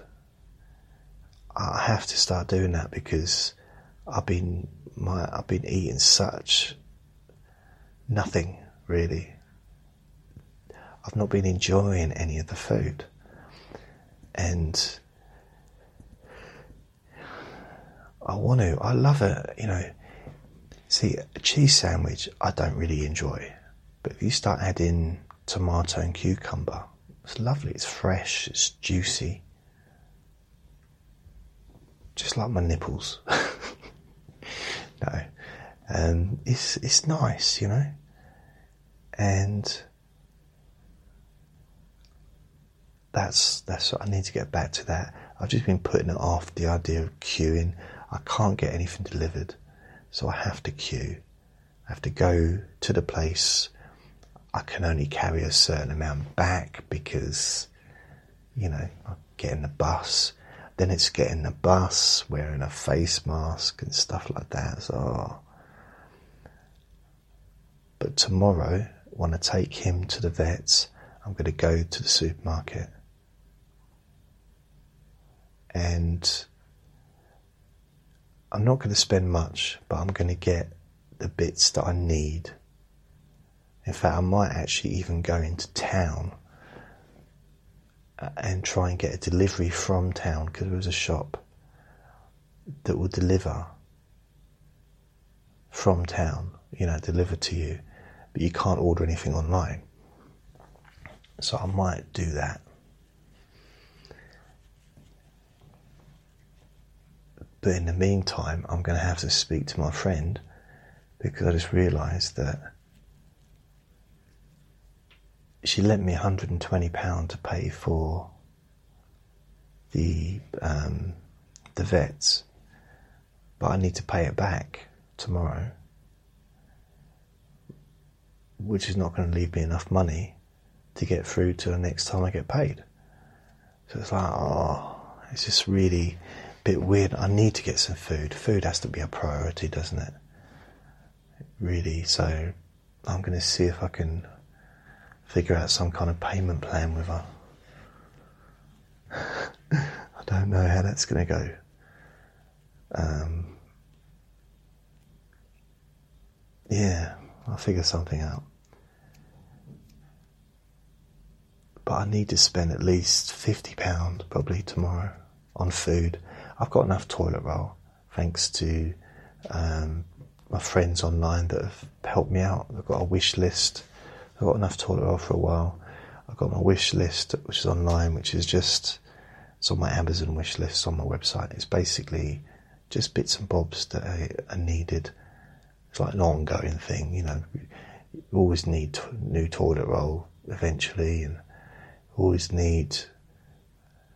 I have to start doing that because I've been my I've been eating such nothing really. I've not been enjoying any of the food, and I want to. I love it. You know, see a cheese sandwich. I don't really enjoy, but if you start adding tomato and cucumber, it's lovely. It's fresh. It's juicy. Just like my nipples. No, um, it's it's nice, you know, and that's that's what I need to get back to that. I've just been putting it off the idea of queuing. I can't get anything delivered, so I have to queue. I have to go to the place. I can only carry a certain amount back because, you know, I get in the bus then it's getting the bus, wearing a face mask and stuff like that. So, but tomorrow, I take him to the vets, I'm going to go to the supermarket and I'm not going to spend much, but I'm going to get the bits that I need. In fact, I might actually even go into town uh, and try and get a delivery from town because there was a shop that will deliver from town, you know, deliver to you, but you can't order anything online. So I might do that. But in the meantime, I'm going to have to speak to my friend because I just realised that she lent me £120 to pay for the um, the vets, but I need to pay it back tomorrow, which is not going to leave me enough money to get through to the next time I get paid. So it's like, oh, it's just really a bit weird. I need to get some food. Food has to be a priority, doesn't it? Really. So I'm going to see if I can figure out some kind of payment plan with her. I don't know how that's going to go. Um, yeah, I'll figure something out. But I need to spend at least £50 probably tomorrow on food. I've got enough toilet roll thanks to um, my friends online that have helped me out. I've got a wish list. I've got enough toilet roll for a while. I've got my wish list, which is online, which is just it's on my Amazon wish list on my website. It's basically just bits and bobs that are, are needed. It's like an ongoing thing, you know. You always need new toilet roll eventually, and always need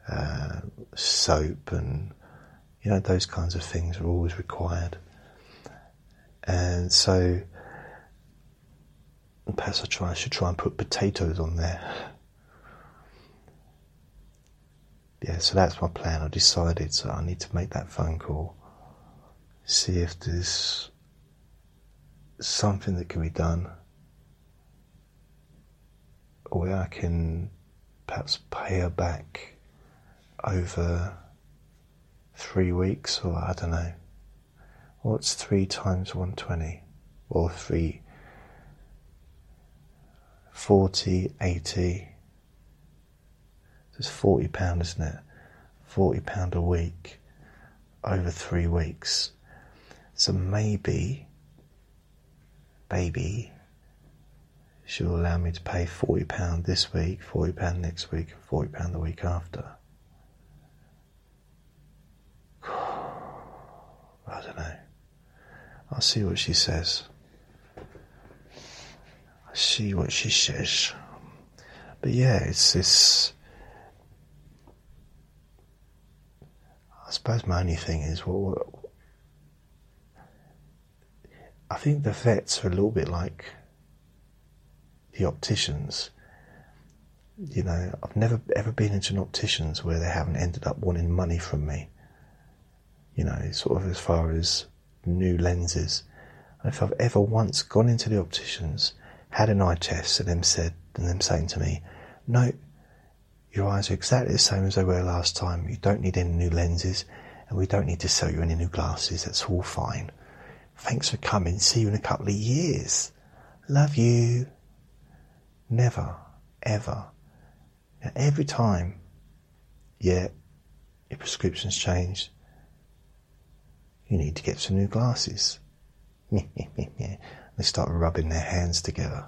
uh, soap and you know those kinds of things are always required. And so perhaps I try I should try and put potatoes on there. Yeah, so that's my plan. I decided so I need to make that phone call, see if there's something that can be done, or I can perhaps pay her back over three weeks, or I don't know. What's three times 120? Or three, 40, 80. It's 40 pound, isn't it? 40 pound a week over three weeks. So maybe, baby, she'll allow me to pay £40 this week, £40 next week, and £40 the week after. I don't know. I'll see what she says. See what she says. But yeah, it's this. I suppose my only thing is what. I think the vets are a little bit like the opticians. You know, I've never ever been into an optician's where they haven't ended up wanting money from me. You know, sort of as far as new lenses. And if I've ever once gone into the opticians, had an eye test, and them said, and them saying to me, "No, your eyes are exactly the same as they were last time. You don't need any new lenses, and we don't need to sell you any new glasses. That's all fine. Thanks for coming. See you in a couple of years. Love you." Never, ever. Now, every time, yeah, your prescription's changed. You need to get some new glasses. they start rubbing their hands together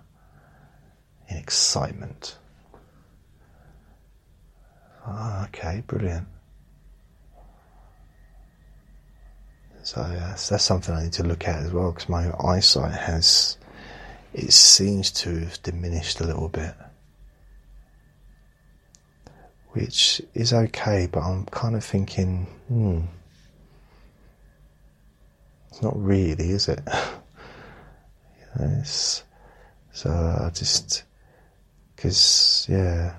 in excitement. Ah, okay, brilliant. So that's, that's something I need to look at as well because my eyesight has it seems to have diminished a little bit. Which is okay, but I'm kind of thinking, hmm, it's not really, is it? know, so I just, because, yeah,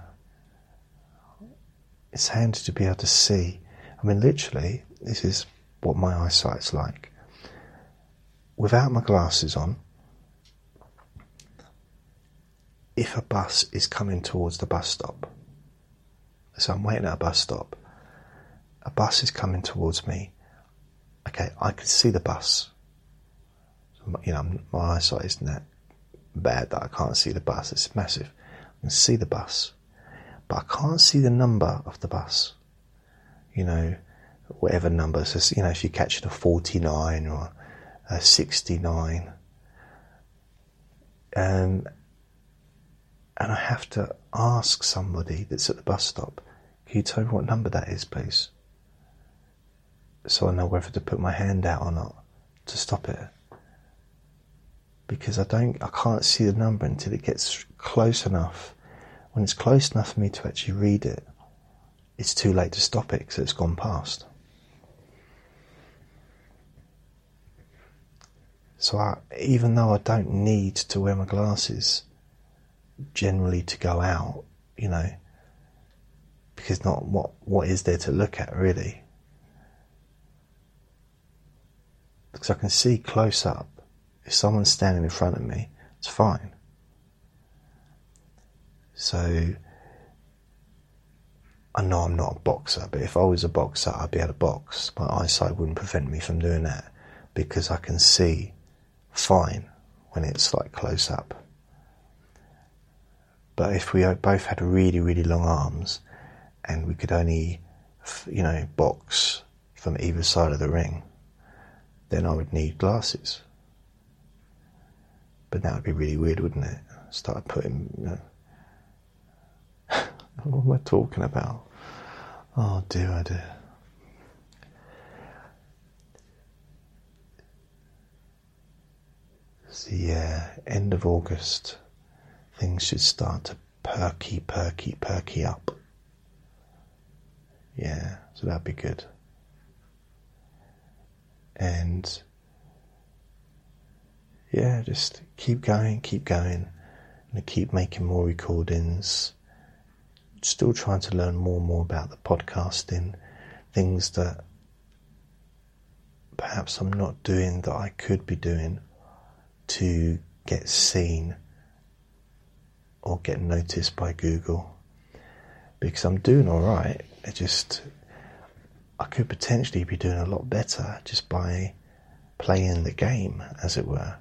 it's handy to be able to see. I mean, literally, this is what my eyesight's like. Without my glasses on, if a bus is coming towards the bus stop, so I'm waiting at a bus stop, a bus is coming towards me. Okay, I can see the bus. You know, my eyesight isn't that bad that I can't see the bus. It's massive. I can see the bus, but I can't see the number of the bus. You know, whatever number. So, you know, if you catch it a 49 or a 69. Um, and I have to ask somebody that's at the bus stop, can you tell me what number that is, please? So I know whether to put my hand out or not to stop it. Because I don't, I can't see the number until it gets close enough. When it's close enough for me to actually read it, it's too late to stop it because it's gone past. So I, even though I don't need to wear my glasses generally to go out, you know, because not what what is there to look at really? Because I can see close up. If someone's standing in front of me, it's fine. So I know I'm not a boxer, but if I was a boxer, I'd be able to box. My eyesight wouldn't prevent me from doing that because I can see fine when it's like close up. But if we both had really, really long arms and we could only, you know, box from either side of the ring, then I would need glasses. But that would be really weird, wouldn't it? Start putting, you know, what am I talking about? Oh dear, oh dear. So yeah, uh, end of August, things should start to perky, perky, perky up. Yeah, so that'd be good. And yeah, just keep going, keep going, and keep making more recordings. Still trying to learn more and more about the podcasting, things that perhaps I'm not doing that I could be doing to get seen or get noticed by Google because I'm doing all right. It just I could potentially be doing a lot better just by playing the game, as it were,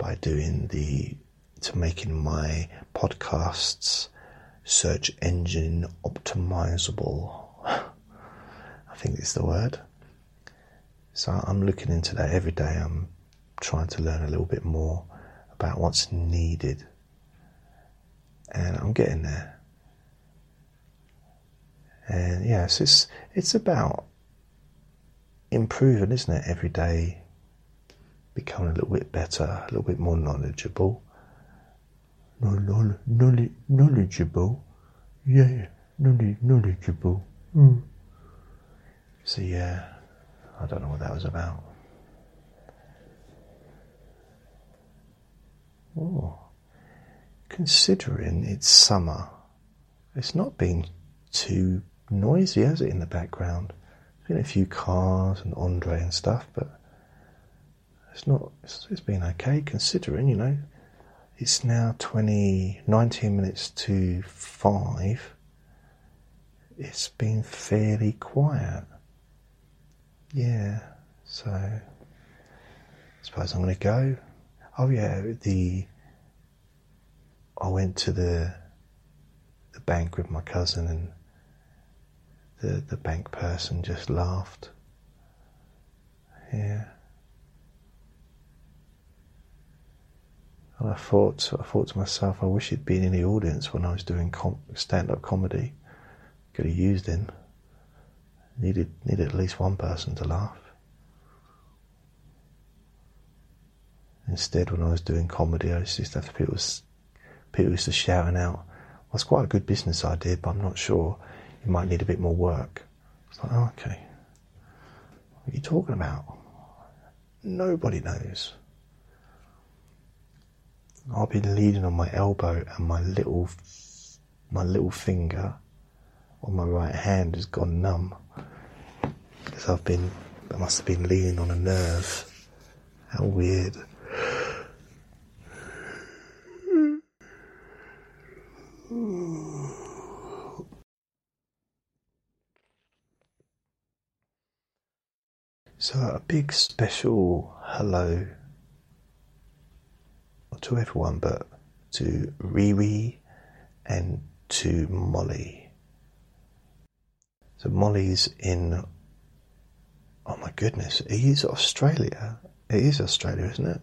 by doing the to making my podcasts search engine optimizable. I think it's the word. So I'm looking into that every day. I'm trying to learn a little bit more about what's needed. And I'm getting there. And yes, it's it's about improving, isn't it? Every day, becoming a little bit better, a little bit more knowledgeable. No, no, knowledge, knowledgeable, yeah, knowledgeable. Mm. So yeah, I don't know what that was about. Oh, considering it's summer, it's not been too noisy, has it, in the background? There's been a few cars and Andre and stuff, but it's not. It's, it's been okay considering, you know. It's now 20, 19 minutes to five. It's been fairly quiet. Yeah, so I suppose I'm going to go. Oh yeah, the I went to the the bank with my cousin and the the bank person just laughed. Yeah. And I thought, I thought to myself, I wish he'd been in the audience when I was doing stand-up comedy. Could have used him. Needed needed at least one person to laugh. Instead, when I was doing comedy, I used to have people, people used to shouting out, well, it's quite a good business idea, but I'm not sure. You might need a bit more work. It's like, oh, okay. What are you talking about? Nobody knows. I've been leaning on my elbow and my little, my little finger on my right hand has gone numb because I've been, I must have been leaning on a nerve. How weird. So, a big special hello to everyone, but to Riri and to Molly. So, Molly's in. Oh my goodness, it is Australia. It is Australia, isn't it?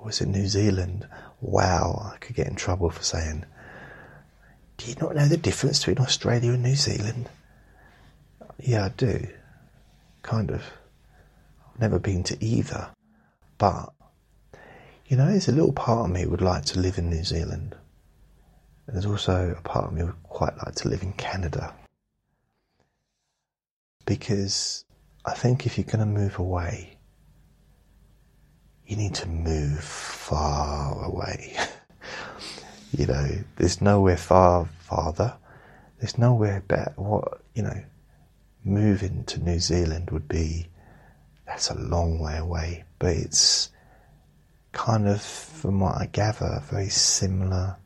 Or is it New Zealand? Wow, I could get in trouble for saying. Do you not know the difference between Australia and New Zealand? Yeah, I do. Kind of. I've never been to either. But, you know, there's a little part of me would like to live in New Zealand. And there's also a part of me would quite like to live in Canada. Because I think if you're going to move away, you need to move far away. you know, there's nowhere far farther. There's nowhere better. What you know, moving to New Zealand would be. That's a long way away, but it's kind of, from what I gather, very similar.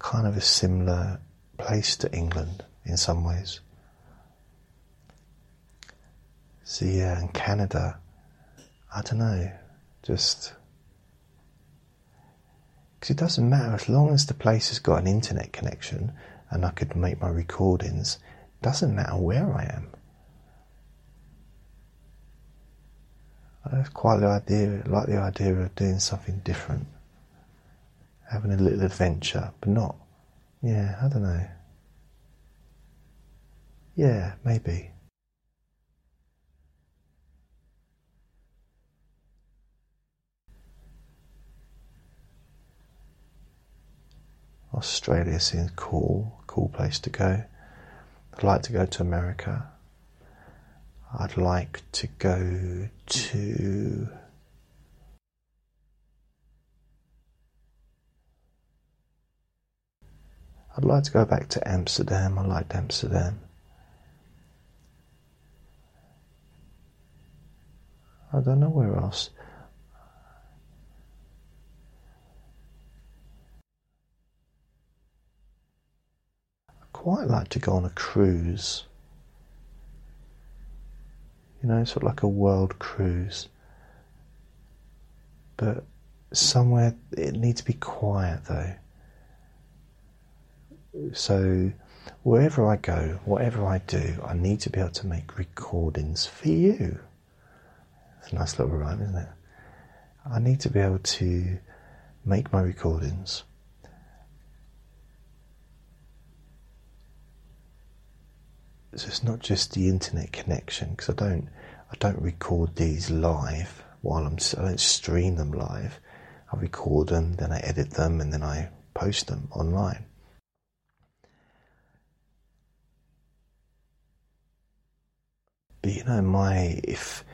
Kind of a similar place to England in some ways. So yeah, in Canada, I don't know, just because it doesn't matter as long as the place has got an internet connection and I could make my recordings. Doesn't matter where I am. Uh, I quite the idea, like the idea of doing something different, having a little adventure, but not. Yeah, I don't know. Yeah, maybe. Australia seems cool, cool place to go. I'd like to go to America. I'd like to go to I'd like to go back to Amsterdam. I liked Amsterdam. I don't know where else. I quite like to go on a cruise. You know, sort of like a world cruise. But somewhere it needs to be quiet though. So wherever I go, whatever I do, I need to be able to make recordings for you. It's a nice little rhyme, isn't it? I need to be able to make my recordings so it's not just the internet connection because I don't I don't record these live while I'm I don't stream them live. I record them, then I edit them, and then I post them online. But you know, my if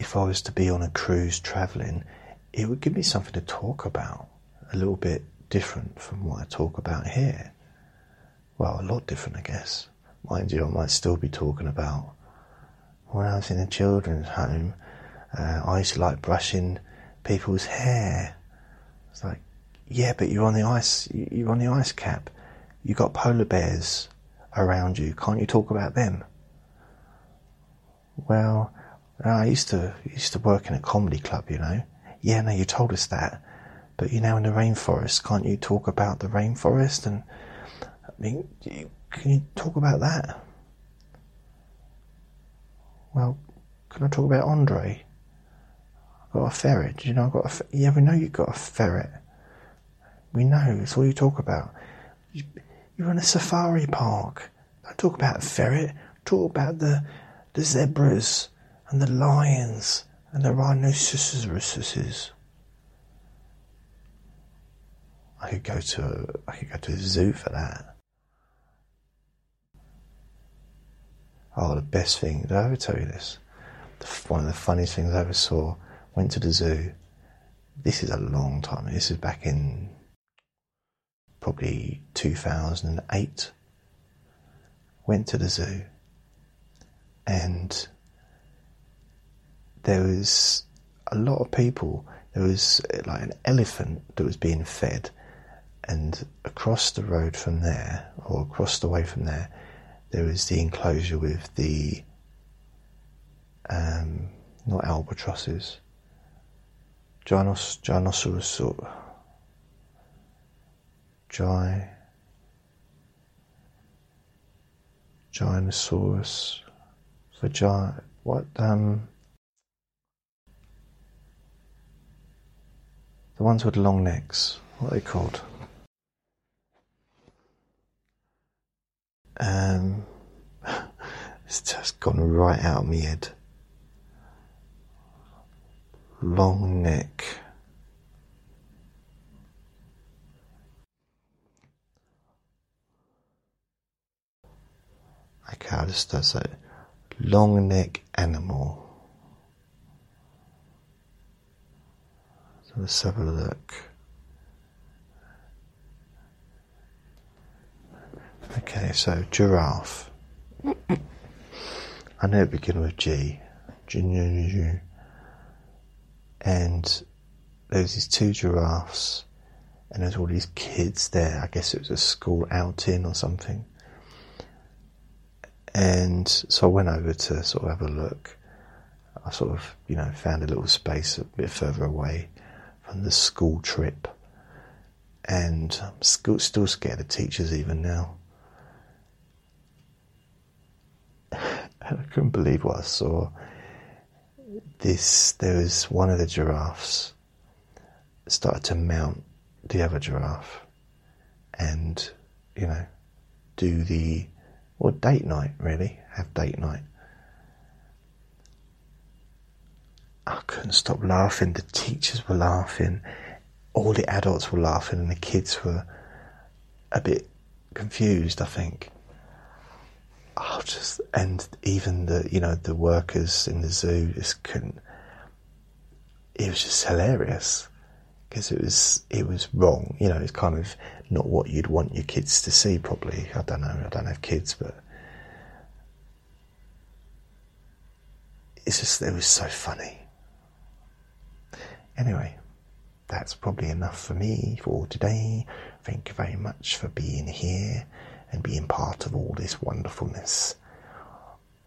if I was to be on a cruise traveling, it would give me something to talk about, a little bit different from what I talk about here. Well, a lot different, I guess. Mind you, I might still be talking about when I was in a children's home. Uh, I used to like brushing people's hair. It's like, yeah, but you're on the ice. You're on the ice cap. You got polar bears around you. Can't you talk about them? Well, I used to used to work in a comedy club. You know. Yeah, no, you told us that. But you're now in the rainforest. Can't you talk about the rainforest? And I mean, can you talk about that? Well, can I talk about Andre? I've got a ferret. You know I've got a Yeah, we know you've got a ferret. We know. It's all you talk about. You're in a safari park. Don't talk about a ferret. Talk about the, the zebras and the lions and the rhinoceroses. I could go to I could go to a zoo for that. Oh, the best thing, did I ever tell you this? One of the funniest things I ever saw, went to the zoo. This is a long time, this is back in probably 2008. Went to the zoo and there was a lot of people. There was eh, like an elephant that was being fed, and across the road from there, or across the way from there, there was the enclosure with the not albatrosses. Ginos, Ginosaurus, Gi, Ginosaurus, vagina, what, um, the ones with long necks, what are they called? Um, it's just gone right out of my head. Long neck. Okay, I'll just start say long neck animal. So let's have a look. Okay, so giraffe. I know it begins with G. And there's these two giraffes, and there's all these kids there. I guess it was a school outing or something. And so I went over to sort of have a look. I sort of, you know, found a little space a bit further away from the school trip. And I'm still, still scared of teachers even now. I couldn't believe what I saw. This, there was one of the giraffes started to mount the other giraffe and, you know, do the, or date night really, have date night. I couldn't stop laughing. The teachers were laughing, all the adults were laughing, and the kids were a bit confused, I think. Oh, just and even the you know the workers in the zoo just couldn't. It was just hilarious because it was it was wrong. You know, it's kind of not what you'd want your kids to see. Probably, I don't know. I don't have kids, but it's just it was so funny. Anyway, that's probably enough for me for today. Thank you very much for being here and being part of all this wonderfulness.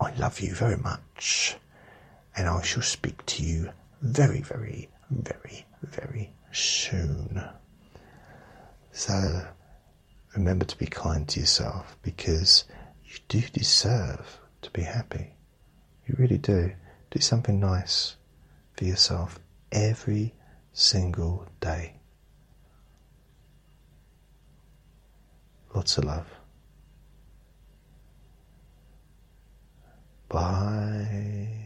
I love you very much, and I shall speak to you very, very, very, very soon. So remember to be kind to yourself because you do deserve to be happy. You really do. Do something nice for yourself every single day. Lots of love. Bye.